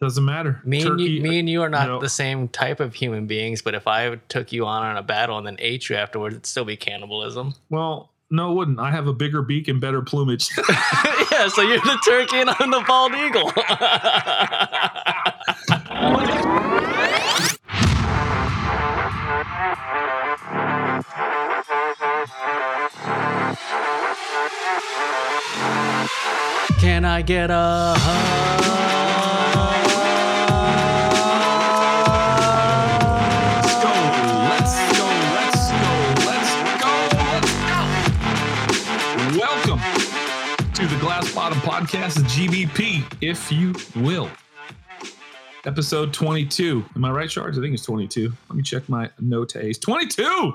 Doesn't matter. Me and Turkey, you, me and you are not no. the same type of human beings. But if I took you on on a battle and then ate you afterwards, it'd still be cannibalism. Well, no, it wouldn't. I have a bigger beak and better plumage. yeah, so you're the turkey and I'm the bald eagle. Can I get a hug? Podcast, GBP, if you will. Episode 22. Am I right, Shards? I think it's 22. Let me check my notes. 22.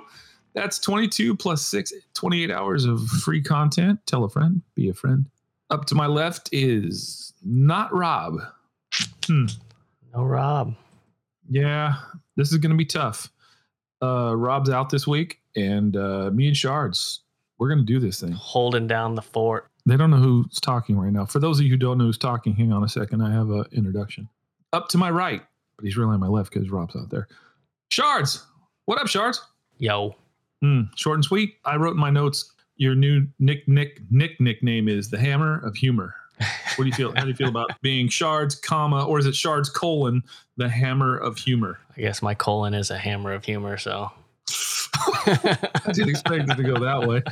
That's 22 plus 6, 28 hours of free content. Tell a friend, be a friend. Up to my left is not Rob. Hmm. No, Rob. Yeah, this is going to be tough. Uh, Rob's out this week, and uh, me and Shards, we're going to do this thing. Holding down the fort. They don't know who's talking right now. For those of you who don't know who's talking, hang on a second. I have an introduction. Up to my right, but he's really on my left because Rob's out there. Shards, what up, Shards? Yo. Hmm, short and sweet. I wrote in my notes. Your new Nick Nick Nick nickname is the Hammer of Humor. What do you feel? How do you feel about being Shards, comma, or is it Shards colon the Hammer of Humor? I guess my colon is a hammer of humor, so. I didn't expect it to go that way.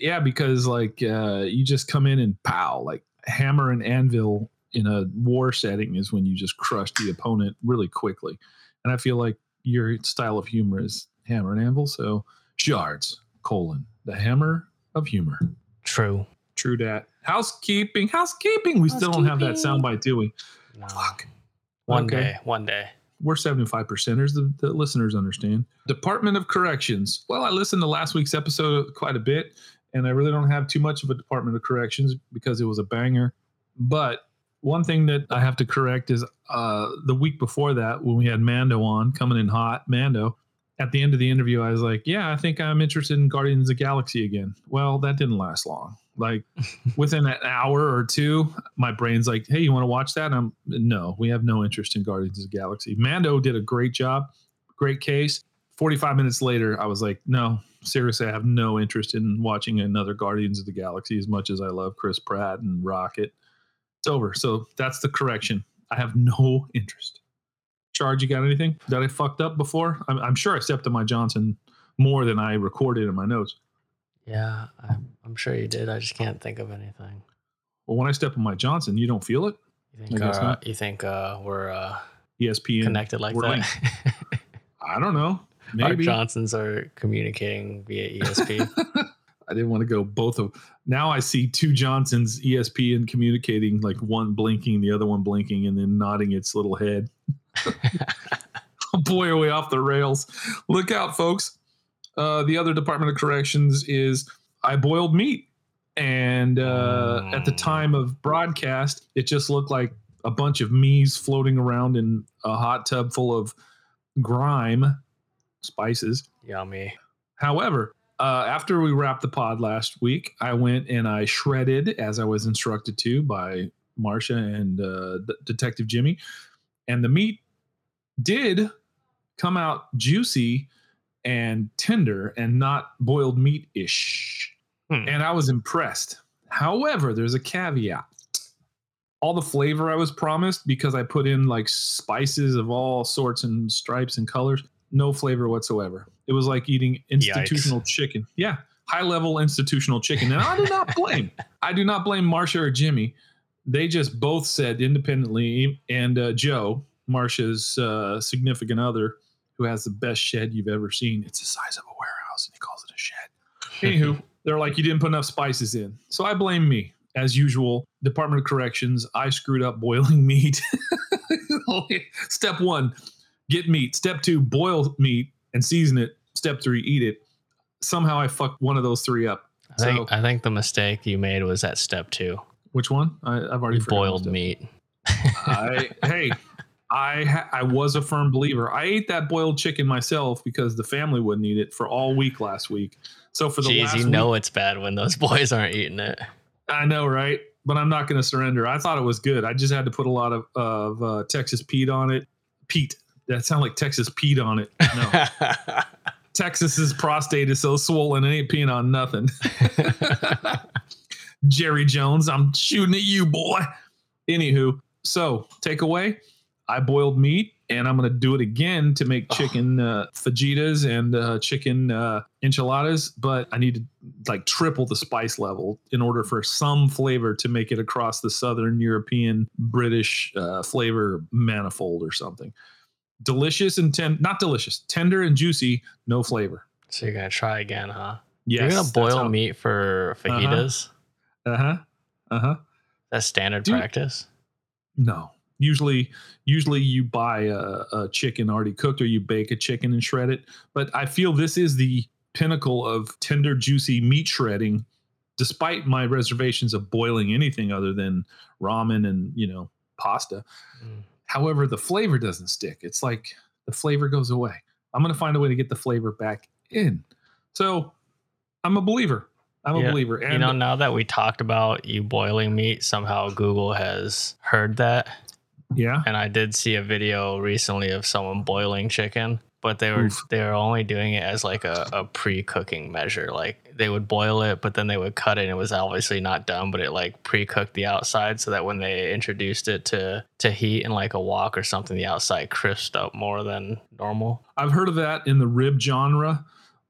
Yeah, because like uh, you just come in and pow, like hammer and anvil in a war setting is when you just crush the opponent really quickly. And I feel like your style of humor is hammer and anvil. So shards, colon, the hammer of humor. True. True dat. Housekeeping, housekeeping. We still don't have that Housekeeping. soundbite, do we? No. Fuck. One Okay. day. One day. we're 75 percenters the, the listeners understand department of corrections well i listened to last week's episode quite a bit and i really don't have too much of a department of corrections because it was a banger but one thing that i have to correct is uh, the week before that when we had mando on coming in hot mando at the end of the interview i was like yeah i think i'm interested in guardians of the galaxy again well that didn't last long like within an hour or two, my brain's like, "Hey, you want to watch that?" And I'm no, we have no interest in Guardians of the Galaxy. Mando did a great job, great case. Forty-five minutes later, I was like, "No, seriously, I have no interest in watching another Guardians of the Galaxy as much as I love Chris Pratt and Rocket." It's over. So that's the correction. I have no interest. Charge, you got anything that I fucked up before? I'm, I'm sure I stepped on my Johnson more than I recorded in my notes. Yeah, I'm, I'm sure you did. I just can't think of anything. Well, when I step on my Johnson, you don't feel it. You think, uh, you think uh, we're uh, ESPN connected like we're that? I don't know. Our Maybe Johnsons are communicating via ESP. I didn't want to go both of. Now I see two Johnsons E ESPN communicating, like one blinking, the other one blinking, and then nodding its little head. oh boy, are we off the rails? Look out, folks. Uh, the other Department of Corrections is I boiled meat, and uh, at the Mm. time of broadcast, it just looked like a bunch of me's floating around in a hot tub full of grime, spices. Yummy. However, uh, after we wrapped the pod last week, I went and I shredded as I was instructed to by Marcia and uh, D- Detective Jimmy, and the meat did come out juicy and tender and not boiled meat ish. Hmm. And I was impressed. However, there's a caveat. All the flavor I was promised because I put in like spices of all sorts and stripes and colors, no flavor whatsoever. It was like eating institutional chicken. Yeah, high level institutional chicken. And I do not blame. I do not blame Marsha or Jimmy. They just both said independently, and uh, Joe, Marsha's uh, significant other, who has the best shed you've ever seen. It's the size of a warehouse, and he calls it a shed. Anywho, they're like, you didn't put enough spices in. So I blame me. As usual, Department of Corrections, I screwed up boiling meat. Step one, get meat. Step two, boil meat and season it. Step three, eat it. Somehow I fucked one of those three up. I think I think the mistake you made was at step two. Which one? I, I've already boiled meat. I, hey, I ha- I was a firm believer. I ate that boiled chicken myself because the family wouldn't eat it for all week last week. So for the Jeez, last you week, know it's bad when those boys aren't eating it. I know, right? but I'm not going to surrender. I thought it was good. I just had to put a lot of, of uh, Texas Pete on it. Pete. That sounded like Texas Pete on it. No. Texas's prostate is so swollen, it ain't peeing on nothing. Jerry Jones, I'm shooting at you, boy. Anywho, so takeaway I boiled meat and I'm going to do it again to make chicken uh, fajitas and uh, chicken uh, enchiladas, but I need to like triple the spice level in order for some flavor to make it across the Southern European British uh, flavor manifold or something. Delicious and ten, not delicious, tender and juicy, no flavor. so you're gonna try again, huh? Yes, you're gonna boil how- meat for fajitas. Uh huh. Uh huh. That's standard Dude. practice. No. Usually, usually you buy a, a chicken already cooked, or you bake a chicken and shred it. But I feel this is the pinnacle of tender, juicy meat shredding. Despite my reservations of boiling anything other than ramen and you know pasta, Mm. However, the flavor doesn't stick. It's like the flavor goes away. I'm going to find a way to get the flavor back in. So, I'm a believer. I'm a Yeah, believer. And you know, now that we talked about you boiling meat, somehow Google has heard that. yeah, And I did see a video recently of someone boiling chicken, but they were Oof. they were only doing it as like a, a pre-cooking measure. Like they would boil it, but then they would cut it and it was obviously not done, but it like pre-cooked the outside so that when they introduced it to to heat in like a wok or something, the outside crisped up more than normal. I've heard of that in the rib genre.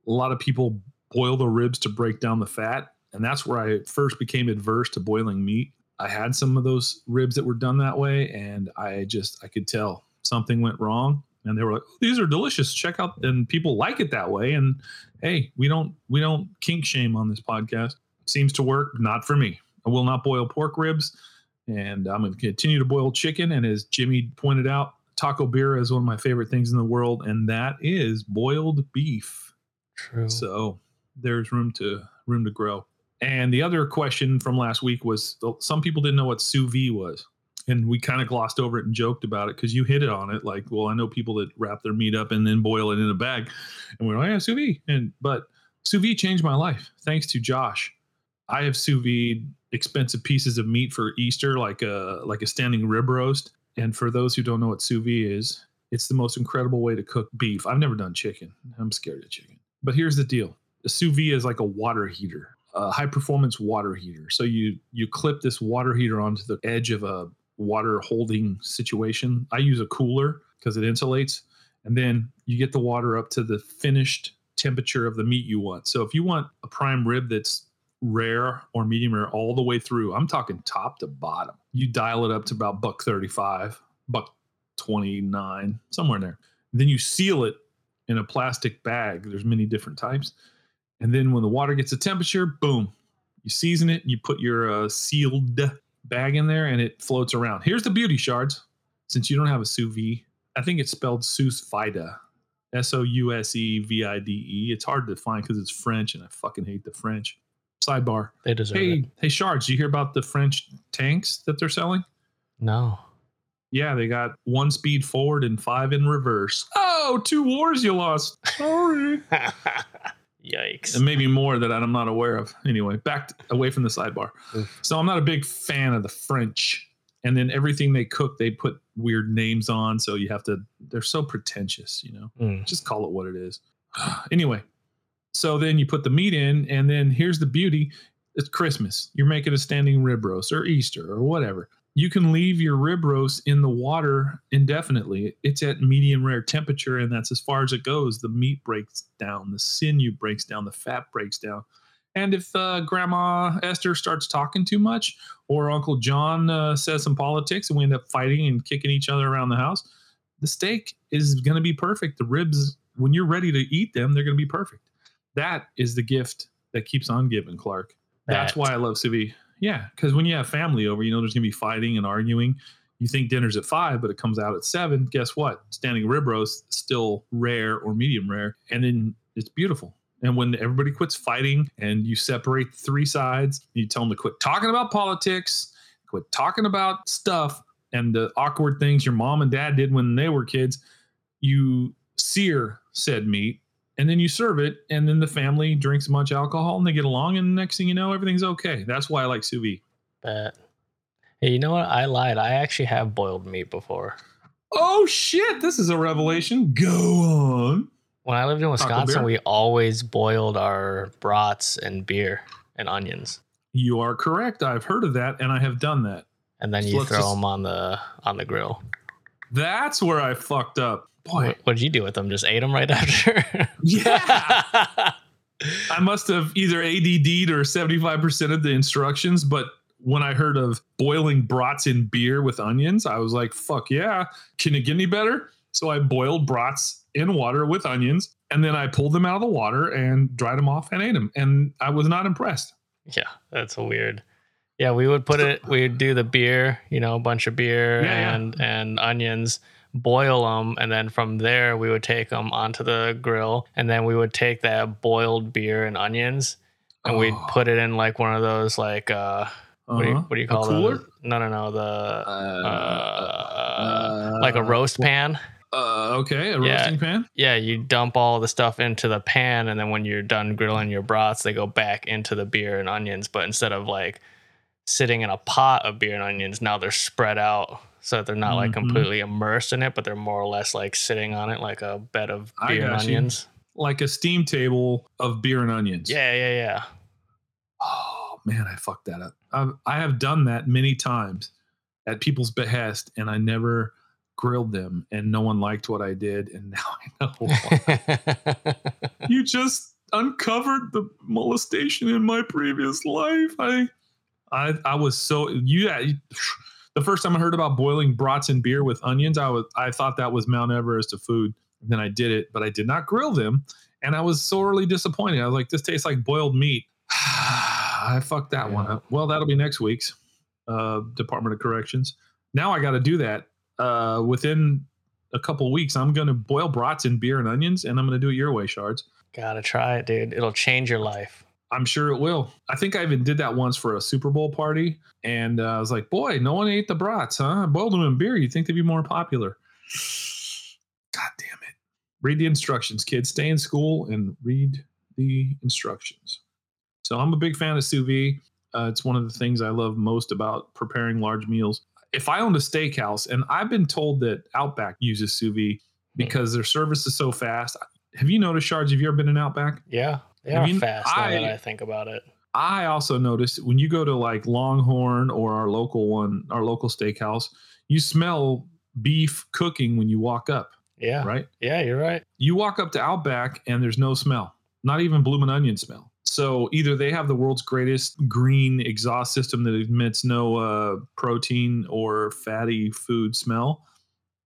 A lot of people boil the ribs to break down the fat, and that's where I first became adverse to boiling meat. I had some of those ribs that were done that way, and I just I could tell something went wrong. And they were like, "Oh, "These are delicious. Check out." And people like it that way. And hey, we don't we don't kink shame on this podcast. Seems to work. Not for me. I will not boil pork ribs, and I'm going to continue to boil chicken. And as Jimmy pointed out, taco birria is one of my favorite things in the world, and that is boiled beef. True. So there's room to room to grow. And the other question from last week was some people didn't know what sous vide was. And we kind of glossed over it and joked about it because you hit it on it. Like, well, I know people that wrap their meat up and then boil it in a bag. And we're like, oh, yeah, sous vide. And but sous vide changed my life thanks to Josh. I have sous vide expensive pieces of meat for Easter, like a like a standing rib roast. And for those who don't know what sous vide is, it's the most incredible way to cook beef. I've never done chicken. I'm scared of chicken. But here's the deal: the sous vide is like a water heater, a high performance water heater. So you you clip this water heater onto the edge of a water holding situation. I use a cooler because it insulates, and then you get the water up to the finished temperature of the meat you want. So if you want a prime rib that's rare or medium rare all the way through, I'm talking top to bottom. You dial it up to about buck 35, buck 29, somewhere in there. Then you seal it in a plastic bag. There's many different types. And then when the water gets a temperature, boom, you season it and you put your uh, sealed bag in there and it floats around. Here's the beauty shards. Since you don't have a sous vide, I think it's spelled sous vide. S O U S E V I D E. It's hard to find because it's French and I fucking hate the French. Sidebar. they deserve Hey, it. hey, Shards, you hear about the French tanks that they're selling? No. Yeah, they got one speed forward and five in reverse. Oh, two wars you lost. Sorry. Yikes. and maybe more that I'm not aware of. Anyway, back t- away from the sidebar. So I'm not a big fan of the French. And then everything they cook, they put weird names on. So you have to, they're so pretentious, you know? Mm. Just call it what it is. anyway, so then you put the meat in, and then here's the beauty it's Christmas. You're making a standing rib roast or Easter or whatever. You can leave your rib roast in the water indefinitely. It's at medium rare temperature, and that's as far as it goes. The meat breaks down, the sinew breaks down, the fat breaks down. And if uh, Grandma Esther starts talking too much, or Uncle John uh, says some politics, and we end up fighting and kicking each other around the house, the steak is going to be perfect. The ribs, when you're ready to eat them, they're going to be perfect. That is the gift that keeps on giving, Clark. That's That. why I love sous vide. Yeah, because when you have family over, you know there's to be fighting and arguing. You think dinner's at five, but it comes out at seven. Guess what? Standing rib roast still rare or medium rare, and then it's beautiful. And when everybody quits fighting and you separate the three sides, you tell them to quit talking about politics, quit talking about stuff and the awkward things your mom and dad did when they were kids. You sear said meat and then you serve it, and then the family drinks much alcohol and they get along, and the next thing you know, everything's okay. That's why I like sous vide. Bet. Hey, you know what? I lied. I actually have boiled meat before. Oh shit! This is a revelation. Go on. When I lived in Wisconsin, we always boiled our brats and beer and onions, You are correct. I've heard of that, and I have done that. and then So you throw just- them on the on the grill. That's where I fucked up. Boy, What did you do with them? Just ate them right after? yeah. I must have either ADD'd or 75% of the instructions, but when I heard of boiling brats in beer with onions, I was like, fuck yeah. Can it get any better? So I boiled brats in water with onions and then I pulled them out of the water and dried them off and ate them. And I was not impressed. yeah, that's weird. Yeah, we would put it. We'd do the beer, you know, a bunch of beer Yeah, yeah. and and onions, boil them, and then from there we would take them onto the grill, and then we would take that boiled beer and onions, and we'd Oh. put it in like one of those like uh, what do you Uh-huh. what do you call those? No, no, no, the Uh, uh, like a uh, roast pan. Uh, okay, a Yeah. roasting pan. Yeah, you dump all the stuff into the pan, and then when you're done grilling your brats, they go back into the beer and onions. But instead of like sitting in a pot of beer and onions, now they're spread out so that they're not like Mhm. completely immersed in it, but they're more or less like sitting on it like a bed of beer and got you. onions. Like a steam table of beer and onions. Yeah, yeah, yeah. Oh man, I fucked that up. I've, I have done that many times at people's behest, and I never grilled them, and no one liked what I did, and now I know. why. you just uncovered the molestation in my previous life. I, I, I was so you. yeah, you- The first time I heard about boiling brats and beer with onions, I was I thought that was Mount Everest of food. And then I did it, but I did not grill them, and I was sorely disappointed. I was like, "This tastes like boiled meat." I fucked that one up. Well, that'll be next week's uh, Department of Corrections. Now I got to do that uh, within a couple weeks. I'm going to boil brats in beer and onions, and I'm going to do it your way, shards. Gotta try it, dude. It'll change your life. I'm sure it will. I think I even did that once for a Super Bowl party, and uh, I was like, "Boy, no one ate the brats, huh? I boiled them in beer. You'd think they'd be more popular." God damn it! Read the instructions, kids. Stay in school and read the instructions. So I'm a big fan of sous vide. Uh, it's one of the things I love most about preparing large meals. If I owned a steakhouse, and I've been told that Outback uses sous vide because their service is so fast. Have you noticed, Shards? Have you ever been in Outback? Yeah, they I are mean, fast now that I- I think about it. I also noticed when you go to like Longhorn or our local one, our local steakhouse, you smell beef cooking when you walk up, Yeah, right? yeah, you're right. You walk up to Outback and there's no smell, not even blooming onion smell. So either they have the world's greatest green exhaust system that emits no uh, protein or fatty food smell,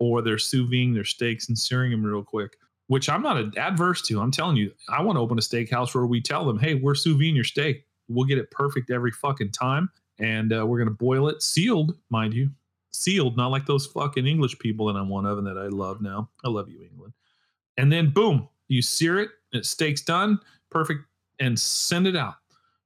or they're sous vide their steaks and searing them real quick, which I'm not adverse to. I'm telling you, I want to open a steakhouse where we tell them, hey, we're sous vide your steak. We'll get it perfect every fucking time. And uh, we're going to boil it sealed, mind you. Sealed, not like those fucking English people that I'm one of and that I love now. I love you, England. And then boom, you sear it, and steak's done, perfect, and send it out.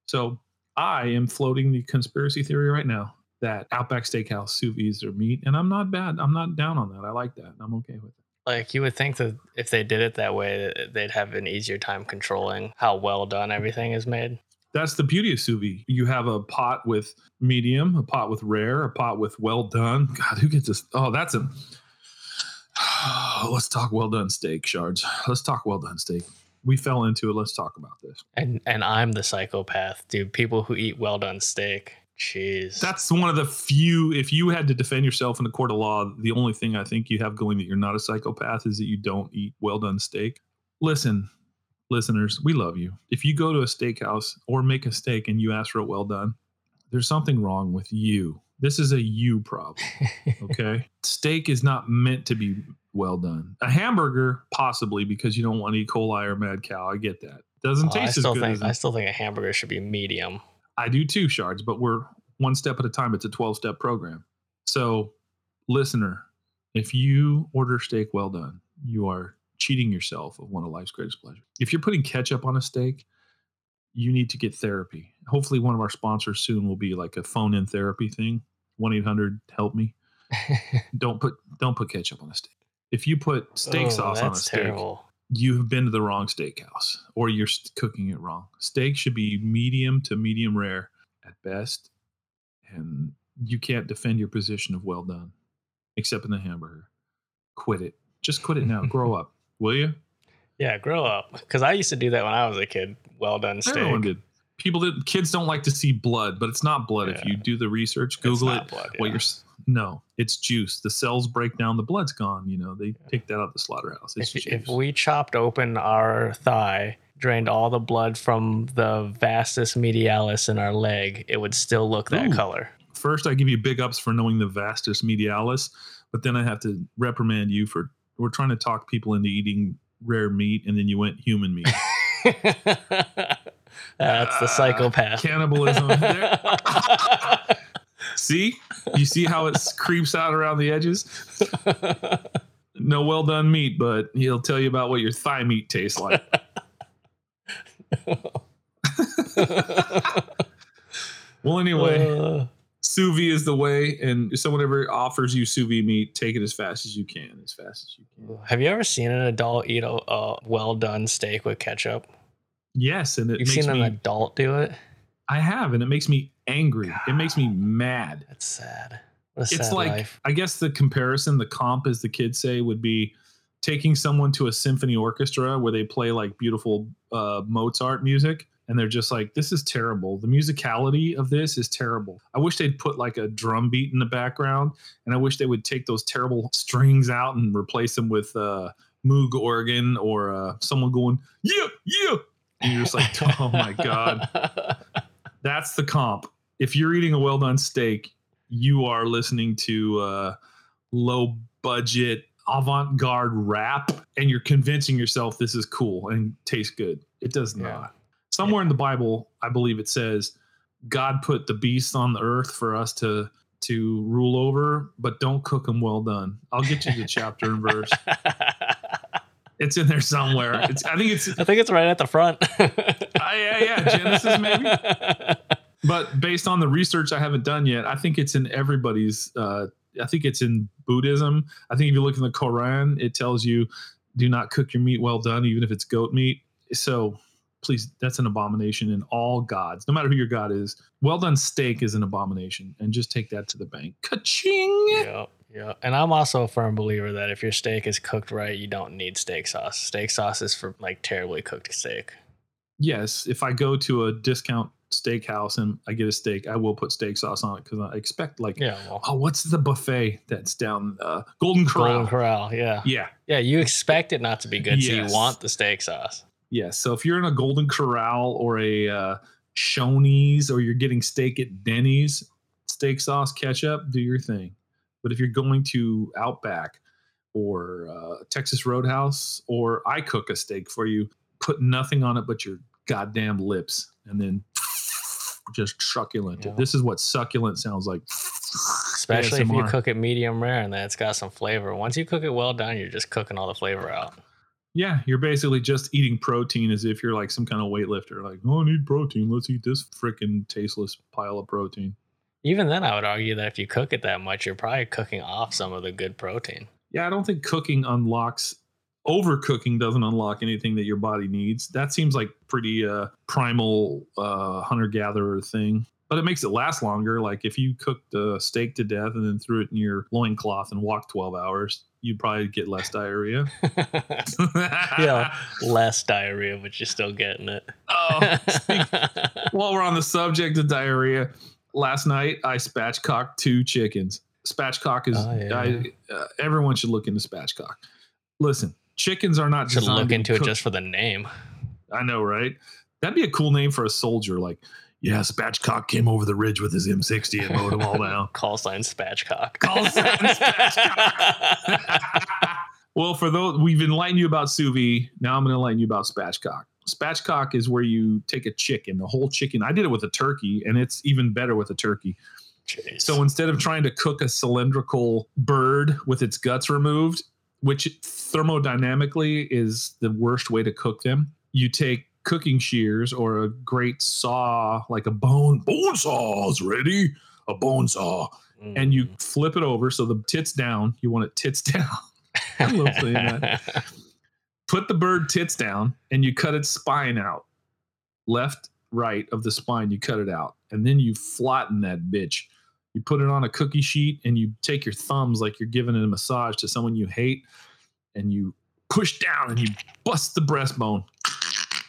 So I am floating the conspiracy theory right now that Outback Steakhouse sous vides their meat, and I'm not bad. I'm not down on that. I like that. I'm okay with it. Like you would think that if they did it that way, they'd have an easier time controlling how well done everything is made. That's the beauty of sous vide. You have a pot with medium, a pot with rare, a pot with well done. God, who gets this? Oh, that's a. Let's talk well done steak, shards. Let's talk well done steak. We fell into it. Let's talk about this. And and I'm the psychopath, dude. People who eat well done steak. Jeez. That's one of the few. If you had to defend yourself in a court of law, the only thing I think you have going that you're not a psychopath is that you don't eat well done steak. Listen, listeners, we love you. If you go to a steakhouse or make a steak and you ask for it well done, there's something wrong with you. This is a you problem. Okay. steak is not meant to be well done. A hamburger, possibly because you don't want E. coli or mad cow. I get that. Doesn't Oh, I taste as good think as I still think a hamburger should be medium. I do too, shards, but we're one step at a time. It's a 12 step program. So, listener, if you order steak well done, you are cheating yourself of one of life's greatest pleasures. If you're putting ketchup on a steak, you need to get therapy. Hopefully, one of our sponsors soon will be like a phone in therapy thing 1 800 help me. Don't put don't put ketchup on a steak. If you put steak Oh, sauce on a steak, terrible. You have been to the wrong steakhouse or you're cooking it wrong. Steak should be medium to medium rare at best. And you can't defend your position of well done, except in the hamburger. Quit it. Just quit it now. Grow up, will you? Yeah, grow up. Because I used to do that when I was a kid. Well done steak. Everyone did. People did. Kids don't like to see blood, but it's not blood. If you do the research, Google it. blood, What you're no, it's juice. The cells break down. The blood's gone. You know they take that out of the slaughterhouse. It's if, juice. if we chopped open our thigh, drained all the blood from the vastus medialis in our leg, it would still look that Ooh. color. First, I give you big ups for knowing the vastus medialis, but then I have to reprimand you for we're trying to talk people into eating rare meat, and then you went human meat. That's the Ah, psychopath. Cannibalism. There- see, you see how it creeps out around the edges. No well done meat, but he'll tell you about what your thigh meat tastes like. Well, anyway, Uh, sous vide is the way, and if someone ever offers you sous vide meat, take it as fast as you can, as fast as you can. have you ever seen an adult eat a, a well done steak with ketchup? Yes, and it You've makes seen an me. adult do it? I have, and it makes me angry. It makes me mad. That's sad. What a It's sad like life. I guess the comparison, the comp, as the kids say, would be taking someone to a symphony orchestra where they play like beautiful uh, Mozart music, and they're just like, "This is terrible. The musicality of this is terrible." I wish they'd put like a drum beat in the background, and I wish they would take those terrible strings out and replace them with uh, Moog organ or uh, someone going, "Yeah, yeah," you're just like, "Oh my god." That's the comp. If you're eating a well done steak, you are listening to uh, low budget avant garde rap, and you're convincing yourself this is cool and tastes good. It does Yeah. not. Somewhere in the Bible, I believe it says God put the beasts on the earth for us to to rule over, but don't cook them well done. I'll get you the chapter and verse. It's in there somewhere. It's I think it's I think it's right at the front. uh, yeah, yeah, Genesis maybe. but based on the research I haven't done yet, I think it's in everybody's. Uh, I think it's in Buddhism. I think if you look in the Quran, it tells you do not cook your meat well done, even if it's goat meat. So please, that's an abomination in all gods, no matter who your god is. Well done steak is an abomination, and just take that to the bank. Ka-ching! Yeah, yeah. And I'm also a firm believer that if your steak is cooked right, you don't need steak sauce. Steak sauce is for like terribly cooked steak. Yes, if I go to a discount steakhouse and I get a steak, I will put steak sauce on it because I expect like Yeah, well, oh, what's the buffet that's down uh, Golden Corral? Golden Corral. Yeah, Yeah, yeah. You expect it not to be good, so you want the steak sauce. yes. So if you're in a Golden Corral or a uh, Shoney's or you're getting steak at Denny's, steak sauce, ketchup, do your thing. But if you're going to Outback or uh, Texas Roadhouse or I cook a steak for you, put nothing on it but your goddamn lips and then just succulent. Yeah. This is what succulent sounds like. Especially if you cook it medium rare and then it's got some flavor. Once you cook it well done, you're just cooking all the flavor out. Yeah, you're basically just eating protein as if you're like some kind of weightlifter. Like, oh, I need protein. Let's eat this freaking tasteless pile of protein. Even then, I would argue that if you cook it that much, you're probably cooking off some of the good protein. Yeah, I don't think cooking unlocks overcooking doesn't unlock anything that your body needs. That seems like pretty uh primal uh hunter gatherer thing. But it makes it last longer. Like if you cooked a steak to death and then threw it in your loincloth and walked 12 hours, you'd probably get less diarrhea. yeah, less diarrhea, but you're still getting it. Oh, speak- while we're on the subject of diarrhea, last night I spatchcocked two chickens. Spatchcock is Oh, yeah. I, uh, everyone should look into spatchcock. Listen, chickens are not Should look to into it just for the name. I know, right? That'd be a cool name for a soldier. Like, yeah, Spatchcock came over the ridge with his M60 and mowed them all down. Call sign Spatchcock. Call sign Spatchcock. well, for those we've enlightened you about sous vide, now I'm going to enlighten you about spatchcock. Spatchcock is where you take a chicken, the whole chicken. I did it with a turkey, and it's even better with a turkey. Jeez. So instead of trying to cook a cylindrical bird with its guts removed, which thermodynamically is the worst way to cook them, you take cooking shears or a great saw, like a bone bone saw is ready, a bone saw, and you Mm. flip it over so the tits down. You want it tits down. I love saying that. Put the bird tits down and you cut its spine out. Left, right of the spine, you cut it out. And then you flatten that bitch You put it on a cookie sheet and you take your thumbs like you're giving it a massage to someone you hate, and you push down and you bust the breastbone.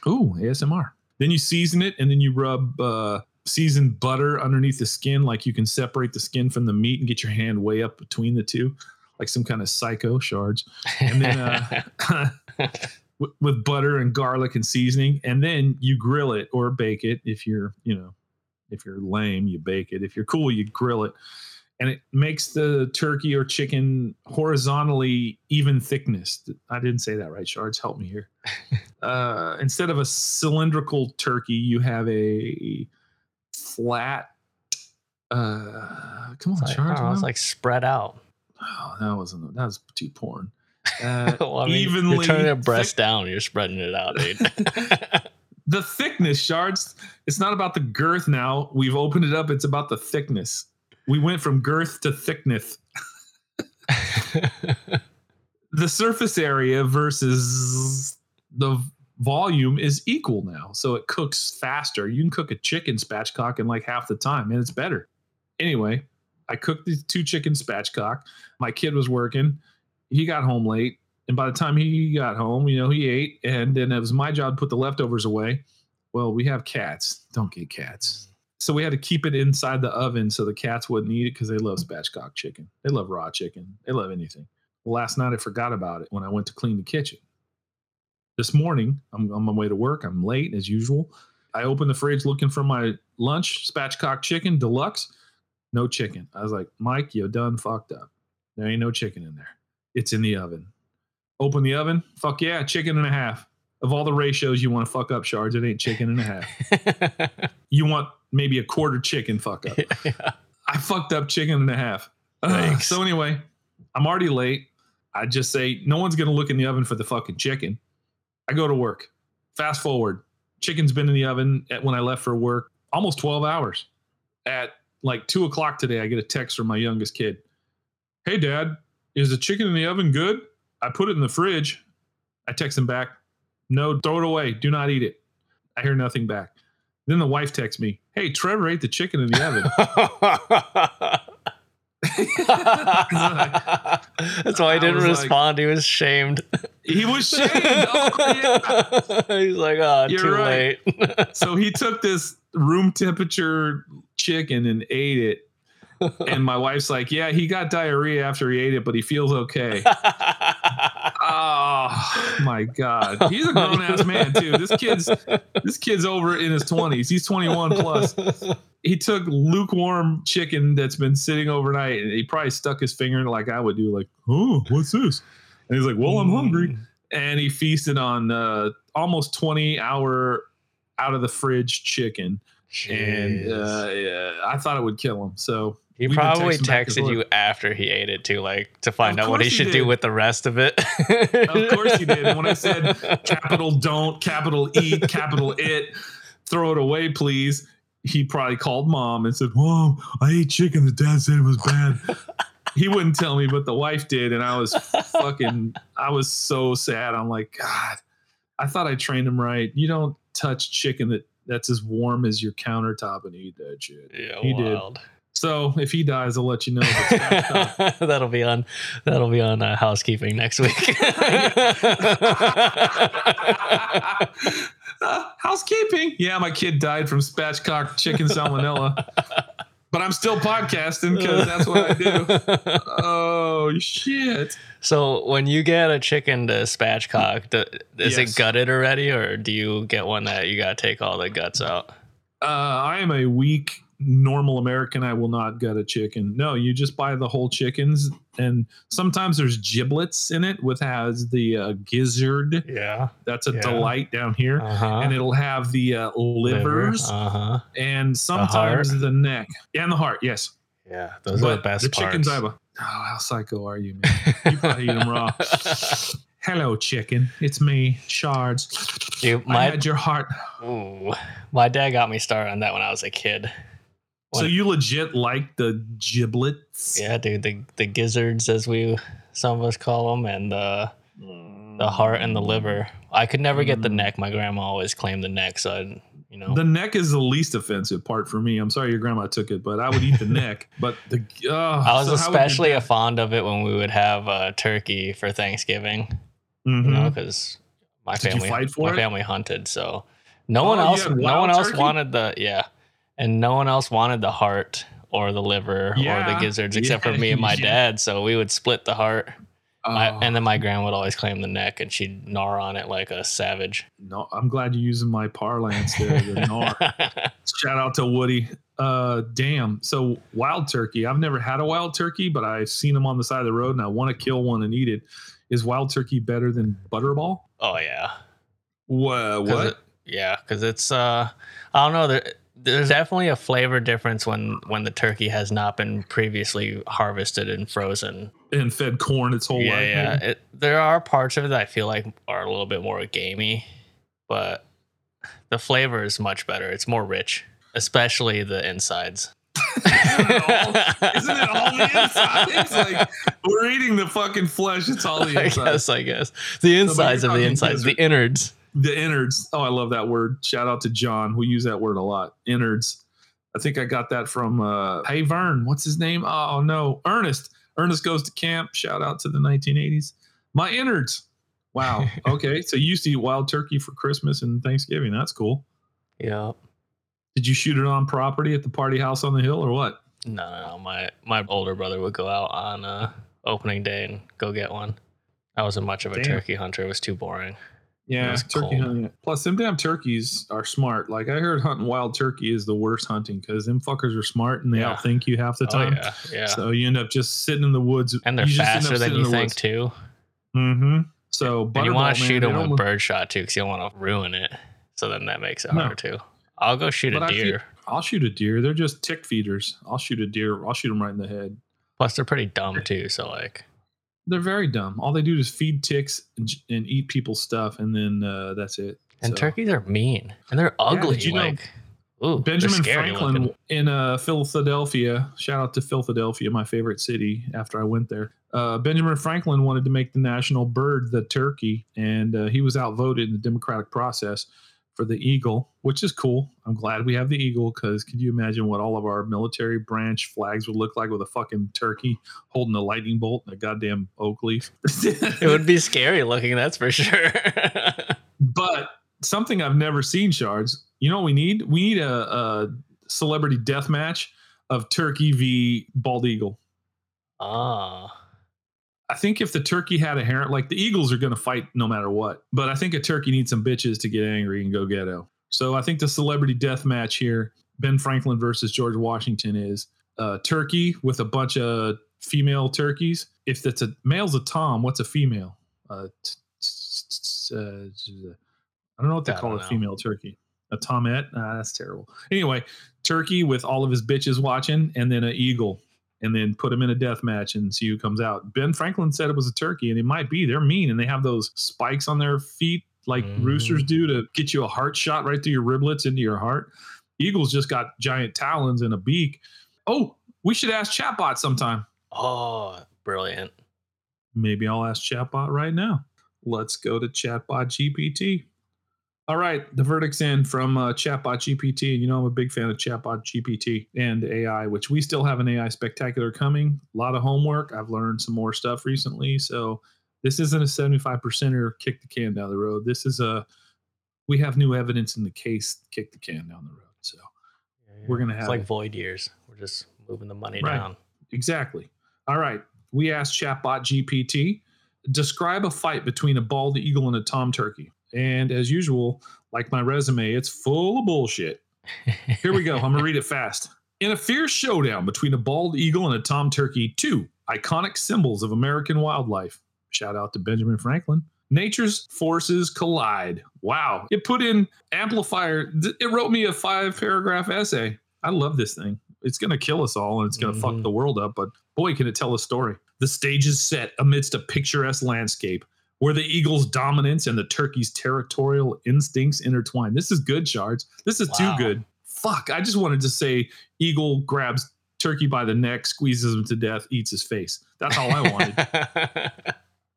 Ooh, ASMR. Then you season it and then you rub uh, seasoned butter underneath the skin, like you can separate the skin from the meat and get your hand way up between the two, like some kind of psycho shards. And then uh, with, with butter and garlic and seasoning, and then you grill it or bake it if you're, you know, if you're lame, you bake it. If you're cool, you grill it. And it makes the turkey or chicken horizontally even thickness. I didn't say that right, Shards. Help me here. uh, instead of a cylindrical turkey, you have a flat. Uh, come on, It's like, Shards. don't it's like spread out. oh, that wasn't. That was too porn. Uh, Well, I mean, evenly you're turning your thick- breast down. You're spreading it out, dude. the thickness shards it's not about the girth now. We've opened it up it's about the thickness. We went from girth to thickness. The surface area versus the volume is equal now so it cooks faster. You can cook a chicken spatchcock in like half the time and it's better. Anyway i cooked the two chicken spatchcock. My kid was working he got home late and by the time he got home you know he ate and then it was my job to put the leftovers away well we have cats don't get cats so we had to keep it inside the oven so the cats wouldn't eat it because they love spatchcock chicken they love raw chicken they love anything last night I forgot about it when I went to clean the kitchen. This morning, I'm on my way to work. I'm late as usual. I open the fridge looking for my lunch, spatchcock chicken deluxe. No chicken. I was like, Mike, you done fucked up. There ain't no chicken in there. It's in the oven. Open the oven. Fuck yeah, chicken and a half. Of all the ratios you want to fuck up shards, it ain't chicken and a half. You want maybe a quarter chicken fuck up. yeah. I fucked up chicken and a half. Ugh. So anyway, I'm already late. I just say no one's gonna look in the oven for the fucking chicken. I go to work. Fast forward, chicken's been in the oven at, when I left for work almost 12 hours. At like two o'clock today, I get a text from my youngest kid. Hey, Dad, is the chicken in the oven good? I put it in the fridge. I text him back. No, throw it away. Do not eat it. I hear nothing back. Then the wife texts me, Hey, Trevor ate the chicken in the oven. That's why I he didn't was like- respond. he was shamed. he was shamed. Oh, yeah. He's like, oh, You're too right. late. So he took this room temperature chicken and ate it. And my wife's like, Yeah, he got diarrhea after he ate it, but he feels okay. Oh my god. He's a grown ass man too. This kid's this kid's over in his 20s. He's 21 plus. He took lukewarm chicken that's been sitting overnight and he probably stuck his finger in it like I would do, like, oh, what's this? And he's like, Well, I'm hungry. And he feasted on uh, almost 20 hour out of the fridge chicken. And uh, yeah, I thought it would kill him. So he we've probably texting back and texted you after he ate it too, like to find Of out what he he should do with the rest of it. Of course he did. And when I said capital don't, capital eat, capital it, throw it away, please. He probably called mom and said, Whoa, I ate chicken. The dad said it was bad. he wouldn't tell me, but the wife did. And I was fucking, I was so sad. I'm like, God, I thought I trained him right. You don't touch chicken that that's as warm as your countertop and eat that shit. yeah, He did. So if he dies, I'll let you know. That'll be on. That'll be on uh, housekeeping next week. Uh, housekeeping. Yeah, my kid died from spatchcock chicken salmonella. but I'm still podcasting because that's what I do. Oh shit! So when you get a chicken to spatchcock, do, is Yes. it gutted already, or do you get one that you gotta take all the guts out? Uh, I am a weak normal American. I will not gut a chicken. No, you just buy the whole chickens, and sometimes there's giblets in it, with has the uh, gizzard. Yeah. That's a Yeah. delight down here. Uh huh. And it'll have the uh, livers Uh huh. and sometimes heart. the, neck and the heart. Yes, Yeah, those are the best the parts. chickens I. Oh, how psycho are you, man? You probably eat them raw. Hello, chicken. It's me, Shards. Dude, I had your heart. ooh, my dad got me started on that when I was a kid. So you legit like the giblets? Yeah, dude, the the gizzards, as we some of us call them, and the the heart and the liver. I could never get the Mm. neck. My grandma always claimed the neck, so I, You know, The neck is the least offensive part for me. I'm sorry your grandma took it, but I would eat the neck. But the oh, I was so you- especially a fond of it when we would have uh, turkey for Thanksgiving. Mhm. You know, because my Did family fight for my it? family hunted, so no Oh, one else no one else turkey? wanted the yeah, and no one else wanted the heart or the liver or the gizzards except for me and my yeah. dad. So we would split the heart, Oh, and then my grand would always claim the neck, and she'd gnaw on it like a savage. no, I'm glad you're using my parlance there. The gnar. Shout out to Woody. Uh, damn. So wild turkey. I've never had a wild turkey, but I've seen them on the side of the road, and I want to kill one and eat it. Is wild turkey better than butterball? oh yeah, 'Cause What? it- yeah, because it's uh, I don't know. There, there's definitely a flavor difference when when the turkey has not been previously harvested and frozen. and fed corn its whole yeah, life. yeah. It, there are parts of it that I feel like are a little bit more gamey, but the flavor is much better. It's more rich, especially the insides. Isn't it all the insides? Like we're eating the fucking flesh. It's all the I insides. guess, I guess. The insides you're of the insides, the innards. The innards. Oh, I love that word. Shout out to John. We use that word a lot. Innards. I think I got that from uh Hey Vern. What's his name? Oh no, Ernest. Ernest goes to camp. Shout out to the 1980s. My innards. Wow. Okay. so you used to eat wild turkey for Christmas and Thanksgiving. That's cool. Yeah. Did you shoot it on property at the party house on the hill or what? No, no, no. My my older brother would go out on uh, opening day and go get one. I wasn't much of a Damn. turkey hunter. It was too boring. Yeah, turkey cold. hunting. Plus, them damn turkeys are smart. Like I heard, hunting wild turkey is the worst hunting because them fuckers are smart and they Yeah. outthink you half the Oh time. yeah, yeah. So you end up just sitting in the woods, and they're you faster than you think woods. too. Mm-hmm. So And you want to shoot them with look- birdshot too, because you don't want to ruin it. So then that makes it No. harder too. I'll go shoot But a deer. I'll shoot a deer. They're just tick feeders. I'll shoot a deer. I'll shoot them right in the head. Plus, they're pretty dumb too. So like, They're very dumb. All they do is feed ticks and, and eat people's stuff, and then uh, that's it. and So- turkeys are mean and they're Yeah, ugly. did you know like, ooh, Benjamin Franklin looking. in uh, Philadelphia. Shout out to Philadelphia, my favorite city. After I went there, uh, Benjamin Franklin wanted to make the national bird the turkey, and uh, he was outvoted in the democratic process for the eagle, which is cool. I'm glad we have the eagle because could you imagine what all of our military branch flags would look like with a fucking turkey holding a lightning bolt and a goddamn oak leaf? It would be scary looking, that's for sure. But something I've never seen, Shards. You know what we need? We need a, a celebrity death match of turkey v bald eagle. ah, I think if the turkey had a hair, like the eagles are going to fight no matter what. But I think a turkey needs some bitches to get angry and go ghetto. So I think the celebrity death match here, Ben Franklin versus George Washington, is uh, turkey with a bunch of female turkeys. If that's a male's a tom, what's a female? Uh, t- t- t- uh, I don't know what they I call a know. female turkey. A tomette? Ah, that's terrible. Anyway, turkey with all of his bitches watching, and then an eagle, and then put him in a death match and see who comes out. Ben Franklin said it was a turkey, and it might be. They're mean, and they have those spikes on their feet like Mhm. roosters do to get you a heart shot right through your riblets into your heart. Eagles just got giant talons and a beak. Oh, we should ask Chatbot sometime. oh, brilliant. Maybe I'll ask Chatbot right now. Let's go to Chatbot GPT. All right, the verdict's in from uh, Chatbot GPT. And you know, I'm a big fan of Chatbot GPT and AI, which we still have an AI spectacular coming. A lot of homework. I've learned some more stuff recently. So this isn't a 75%er kick the can down the road. This is a, we have new evidence in the case, kick the can down the road. So We're gonna have. It's like it. void years. We're just moving the money Right. down. Exactly. All right. We asked Chatbot GPT describe a fight between a bald eagle and a tom turkey. And as usual, like my resume, it's full of bullshit. Here we go. I'm going to read it fast. In a fierce showdown between a bald eagle and a tom turkey, two iconic symbols of American wildlife. Shout out to Benjamin Franklin. Nature's forces collide. Wow. It put in amplifier. It wrote me a five paragraph essay. I love this thing. It's going to kill us all and it's going to fuck Mhm. the world up, but boy, can it tell a story. The stage is set amidst a picturesque landscape where the eagle's dominance and the turkey's territorial instincts intertwine. This is good, Shards. This is Wow. too good. Fuck. I just wanted to say eagle grabs turkey by the neck, squeezes him to death, eats his face. That's all I wanted.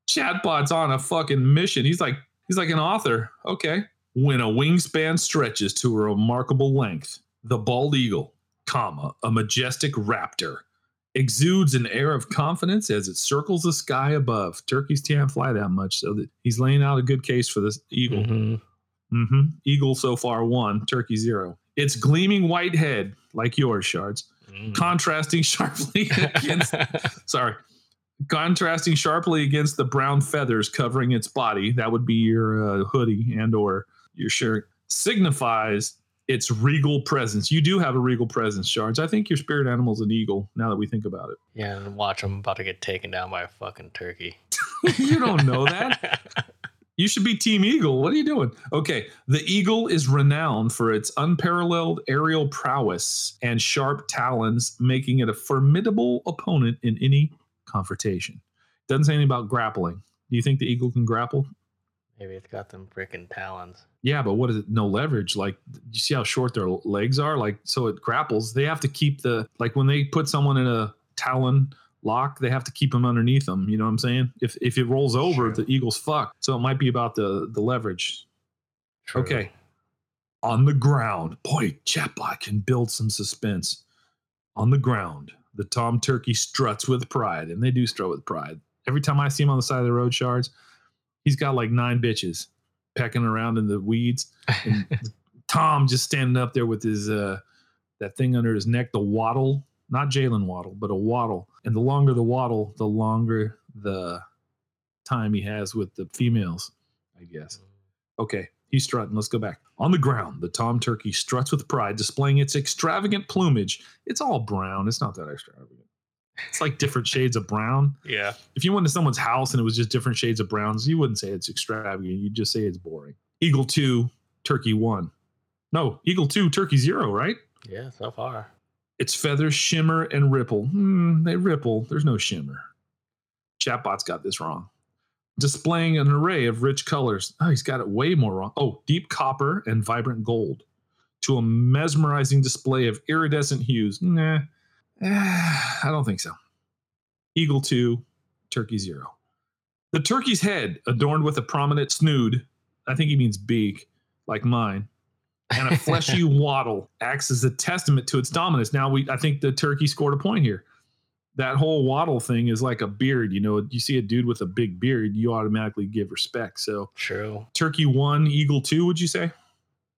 Chatbot's on a fucking mission. He's like he's like an author. Okay. When a wingspan stretches to a remarkable length, the bald eagle, comma, a majestic raptor, exudes an air of confidence as it circles the sky above. Turkeys can't fly that much, so that he's laying out a good case for this eagle. Mhm. hmm Eagle so far one, turkey zero. Its gleaming white head, like yours, shards, Mm. contrasting sharply against sorry contrasting sharply against the brown feathers covering its body that would be your uh, hoodie and or your shirt signifies its regal presence. You do have a regal presence shards i think your spirit animal's an eagle now that we think about it. Yeah, and watch him about to get taken down by a fucking turkey. you don't know that? You should be team eagle. What are you doing? Okay the eagle is renowned for its unparalleled aerial prowess and sharp talons making it a formidable opponent in any confrontation. Doesn't say anything about grappling. Do you think the eagle can grapple? Maybe it's got them freaking talons. Yeah but what is it no leverage like you see how short their legs are like so it grapples they have to keep the like when they put someone in a talon lock they have to keep them underneath them you know what i'm saying if if it rolls over Sure. the eagle's fucked so it might be about the the leverage True. Okay. On the ground. Boy, Chatbot can build some suspense. On the ground, the Tom Turkey struts with pride, and they do strut with pride. Every time I see him on the side of the road, shards, he's got like nine bitches pecking around in the weeds. And Tom just standing up there with his uh that thing under his neck, the waddle, not Jalen Waddle, but a waddle. And the longer the waddle, the longer the time he has with the females, I guess. Okay, he's strutting. Let's go back. On the ground, the tom turkey struts with pride, displaying its extravagant plumage. It's all brown. It's not that extravagant. It's like different shades of brown. yeah. If you went to someone's house and it was just different shades of browns, you wouldn't say it's extravagant. You'd just say it's boring. Eagle 2, Turkey 1. No, Eagle 2, Turkey 0, right? Yeah, so far. Its feathers shimmer and ripple. Hmm, they ripple. There's no shimmer. Chatbot's got this wrong. Displaying an array of rich colors. Oh, he's got it way more wrong. Oh, deep copper and vibrant gold. To a mesmerizing display of iridescent hues. Nah, I don't think so. Eagle 2, Turkey 0. The turkey's head, adorned with a prominent snood, I think he means beak, like mine, and a fleshy waddle acts as a testament to its dominance. Now we I think the turkey scored a point here. That whole waddle thing is like a beard, you know. You see a dude with a big beard, you automatically give respect. So True. turkey one, eagle two, would you say?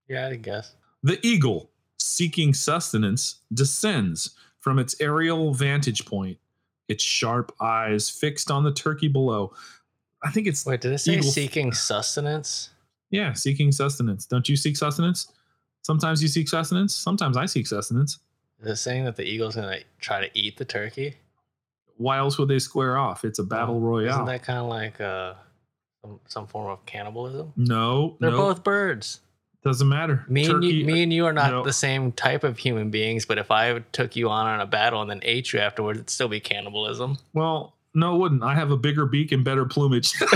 Yeah, I guess. The eagle, seeking sustenance, descends from its aerial vantage point, its sharp eyes fixed on the turkey below. I think it's Wait, did it say Eagle- seeking sustenance? yeah, seeking sustenance. Don't you seek sustenance? Sometimes you seek sustenance. Sometimes I seek sustenance. Is it saying that the eagle's gonna try to eat the turkey? why else would they square off? It's a battle royale. Isn't that kind of like uh, some, some form of cannibalism? no, They're no, both birds. Doesn't matter. Me and you, me uh, and you are not no. the same type of human beings. But if I took you on on a battle and then ate you afterwards, it'd still be cannibalism. well, no, it wouldn't. I have a bigger beak and better plumage.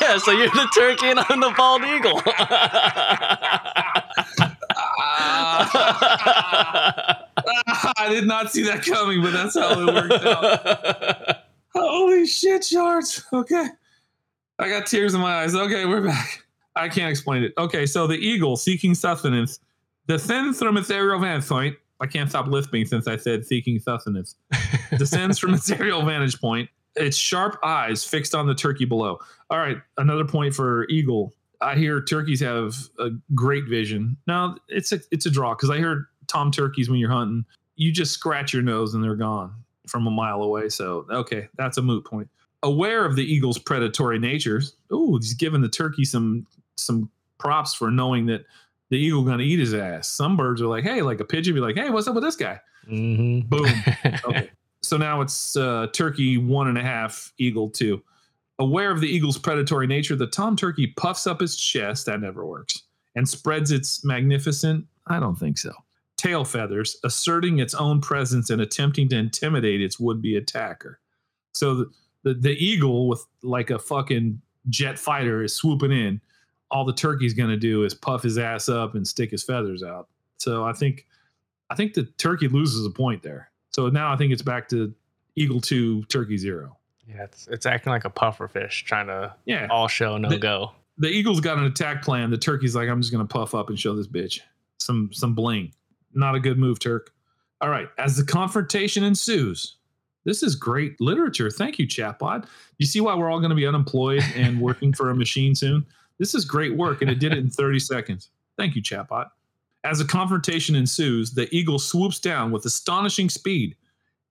yeah, so you're the turkey and I'm the bald eagle. I did not see that coming, but that's how it worked out. Holy shit, shards. Okay. I got tears in my eyes. Okay, we're back. I can't explain it. Okay, so the eagle seeking sustenance descends from its aerial vantage point. I can't stop lisping since I said seeking sustenance. Descends from its aerial vantage point, its sharp eyes fixed on the turkey below. All right, another point for eagle. I hear turkeys have a great vision. Now it's a it's a draw because I heard tom turkeys when you're hunting, you just scratch your nose and they're gone from a mile away. So okay, that's a moot point. Aware of the eagle's predatory natures, ooh, he's giving the turkey some some props for knowing that the eagle gonna eat his ass. Some birds are like, hey, like a pigeon, be like, hey, what's up with this guy? hmm Boom. Okay. so now it's uh, turkey one and a half, eagle two. Aware of the eagle's predatory nature, the tom turkey puffs up its chest, that never works, and spreads its magnificent, I don't think so, tail feathers, asserting its own presence and attempting to intimidate its would be attacker. So the, the, the eagle, with like a fucking jet fighter, is swooping in. All the turkey's going to do is puff his ass up and stick his feathers out. So I think I think the turkey loses a point there. So now I think it's back to eagle two, turkey zero. Yeah, it's it's acting like a puffer fish trying to Yeah. all show no The- go. the Eagles got an attack plan. The turkey's like, I'm just gonna puff up and show this bitch some some bling. Not a good move, Turk. All right. As the confrontation ensues, this is great literature. Thank you, chatbot. You see why we're all going to be unemployed and working for a machine soon? This is great work, and it did it in 30 seconds. Thank you, chatbot. As a confrontation ensues, the eagle swoops down with astonishing speed,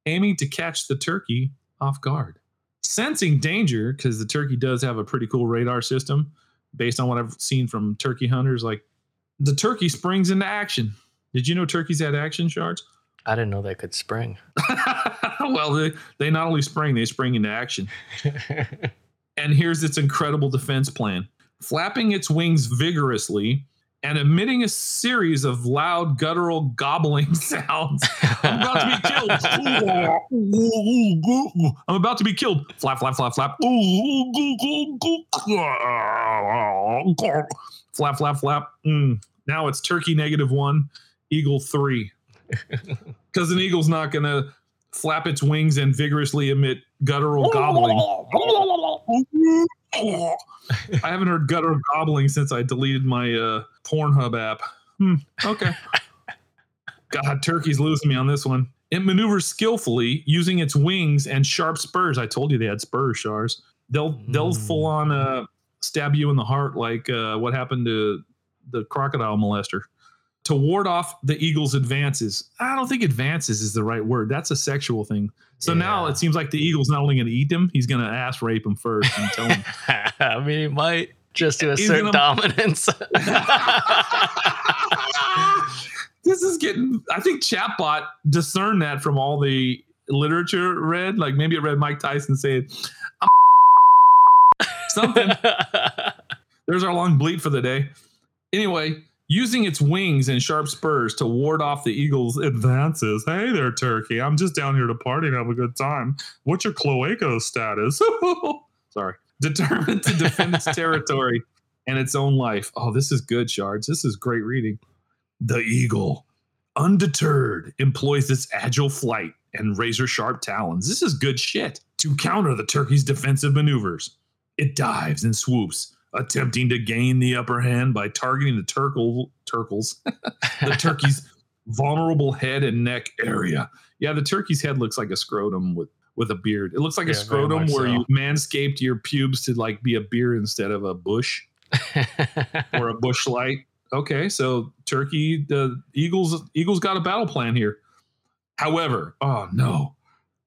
aiming to catch the turkey off guard. Sensing danger, because the turkey does have a pretty cool radar system, based on what I've seen from turkey hunters, like the turkey springs into action. Did you know turkeys had action shards? I didn't know they could spring. well, they, they not only spring, they spring into action. and here's its incredible defense plan flapping its wings vigorously and emitting a series of loud guttural gobbling sounds. I'm about to be killed. I'm about to be killed. Flap, flap, flap, flap. Flap, flap, flap. Mm. Now it's turkey negative one, eagle three. Because an eagle's not going to flap its wings and vigorously emit guttural gobbling. I haven't heard gutter gobbling since I deleted my uh, Pornhub app. Hmm, okay. God, turkey's losing me on this one. It maneuvers skillfully using its wings and sharp spurs. I told you they had spurs, Shars. They'll mm. they'll full on uh, stab you in the heart like uh, what happened to the crocodile molester to ward off the eagle's advances. I don't think advances is the right word. That's a sexual thing. So yeah. now it seems like the eagle's not only going to eat him, he's going to ass rape him first and tell him. I mean, he might just to assert gonna... dominance. this is getting. I think Chatbot discerned that from all the literature read. Like maybe it read Mike Tyson saying something. There's our long bleat for the day. Anyway, using its wings and sharp spurs to ward off the eagle's advances. Hey there, turkey. I'm just down here to party and have a good time. What's your cloaca status? Sorry. Determined to defend its territory and its own life. Oh, this is good, Shards. This is great reading. The eagle, undeterred, employs its agile flight and razor sharp talons. This is good shit to counter the turkey's defensive maneuvers. It dives and swoops attempting to gain the upper hand by targeting the turkle turkles, the turkey's vulnerable head and neck area. Yeah, the turkey's head looks like a scrotum with with a beard. It looks like yeah, a scrotum where so. you manscaped your pubes to like be a beard instead of a bush or a bush light. Okay, so turkey, the Eagles, Eagles got a battle plan here. However, oh no,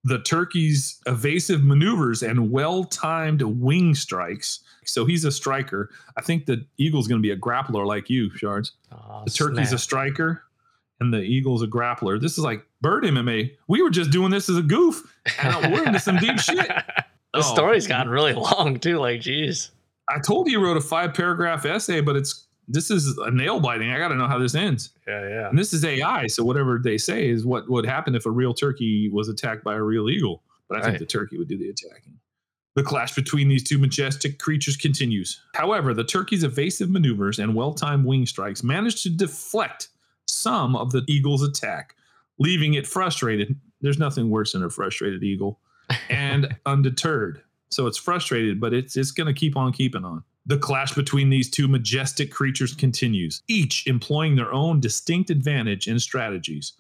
the turkey's evasive maneuvers and well-timed wing strikes so he's a striker. I think the Eagle's going to be a grappler like you, Shards. Oh, the Turkey's snap. a striker, and the Eagle's a grappler. This is like bird MMA. We were just doing this as a goof, and we're into some deep shit. The oh, story's gotten really long too. Like, geez. I told you you wrote a five paragraph essay, but it's this is a nail biting. I got to know how this ends. Yeah, yeah. And this is AI, so whatever they say is what would happen if a real turkey was attacked by a real eagle. But I right. think the turkey would do the attacking. The clash between these two majestic creatures continues. However, the turkey's evasive maneuvers and well timed wing strikes manage to deflect some of the eagle's attack, leaving it frustrated. There's nothing worse than a frustrated eagle and undeterred. So it's frustrated, but it's, it's going to keep on keeping on. The clash between these two majestic creatures continues, each employing their own distinct advantage and strategies.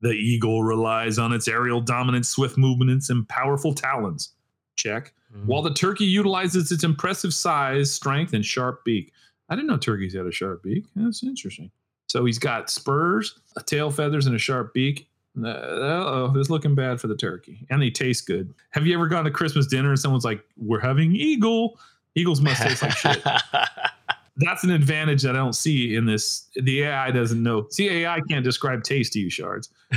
The eagle relies on its aerial dominance, swift movements, and powerful talons. Check mm-hmm. while the turkey utilizes its impressive size, strength, and sharp beak. I didn't know turkeys had a sharp beak. That's interesting. So he's got spurs, tail feathers, and a sharp beak. Uh oh, this is looking bad for the turkey. And they taste good. Have you ever gone to Christmas dinner and someone's like, "We're having eagle." Eagles must taste like shit. That's an advantage that I don't see in this. The AI doesn't know. See, AI can't describe taste to you, shards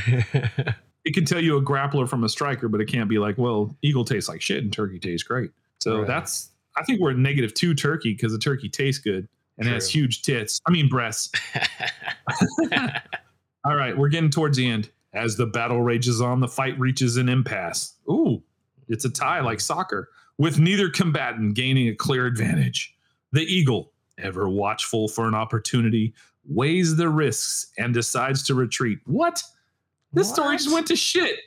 it can tell you a grappler from a striker, but it can't be like, well, eagle tastes like shit and turkey tastes great. So right. that's I think we're negative two turkey because the turkey tastes good and True. has huge tits. I mean breasts. All right, we're getting towards the end. As the battle rages on, the fight reaches an impasse. Ooh, it's a tie like soccer, with neither combatant gaining a clear advantage. The eagle, ever watchful for an opportunity, weighs the risks and decides to retreat. What? This what? story just went to shit.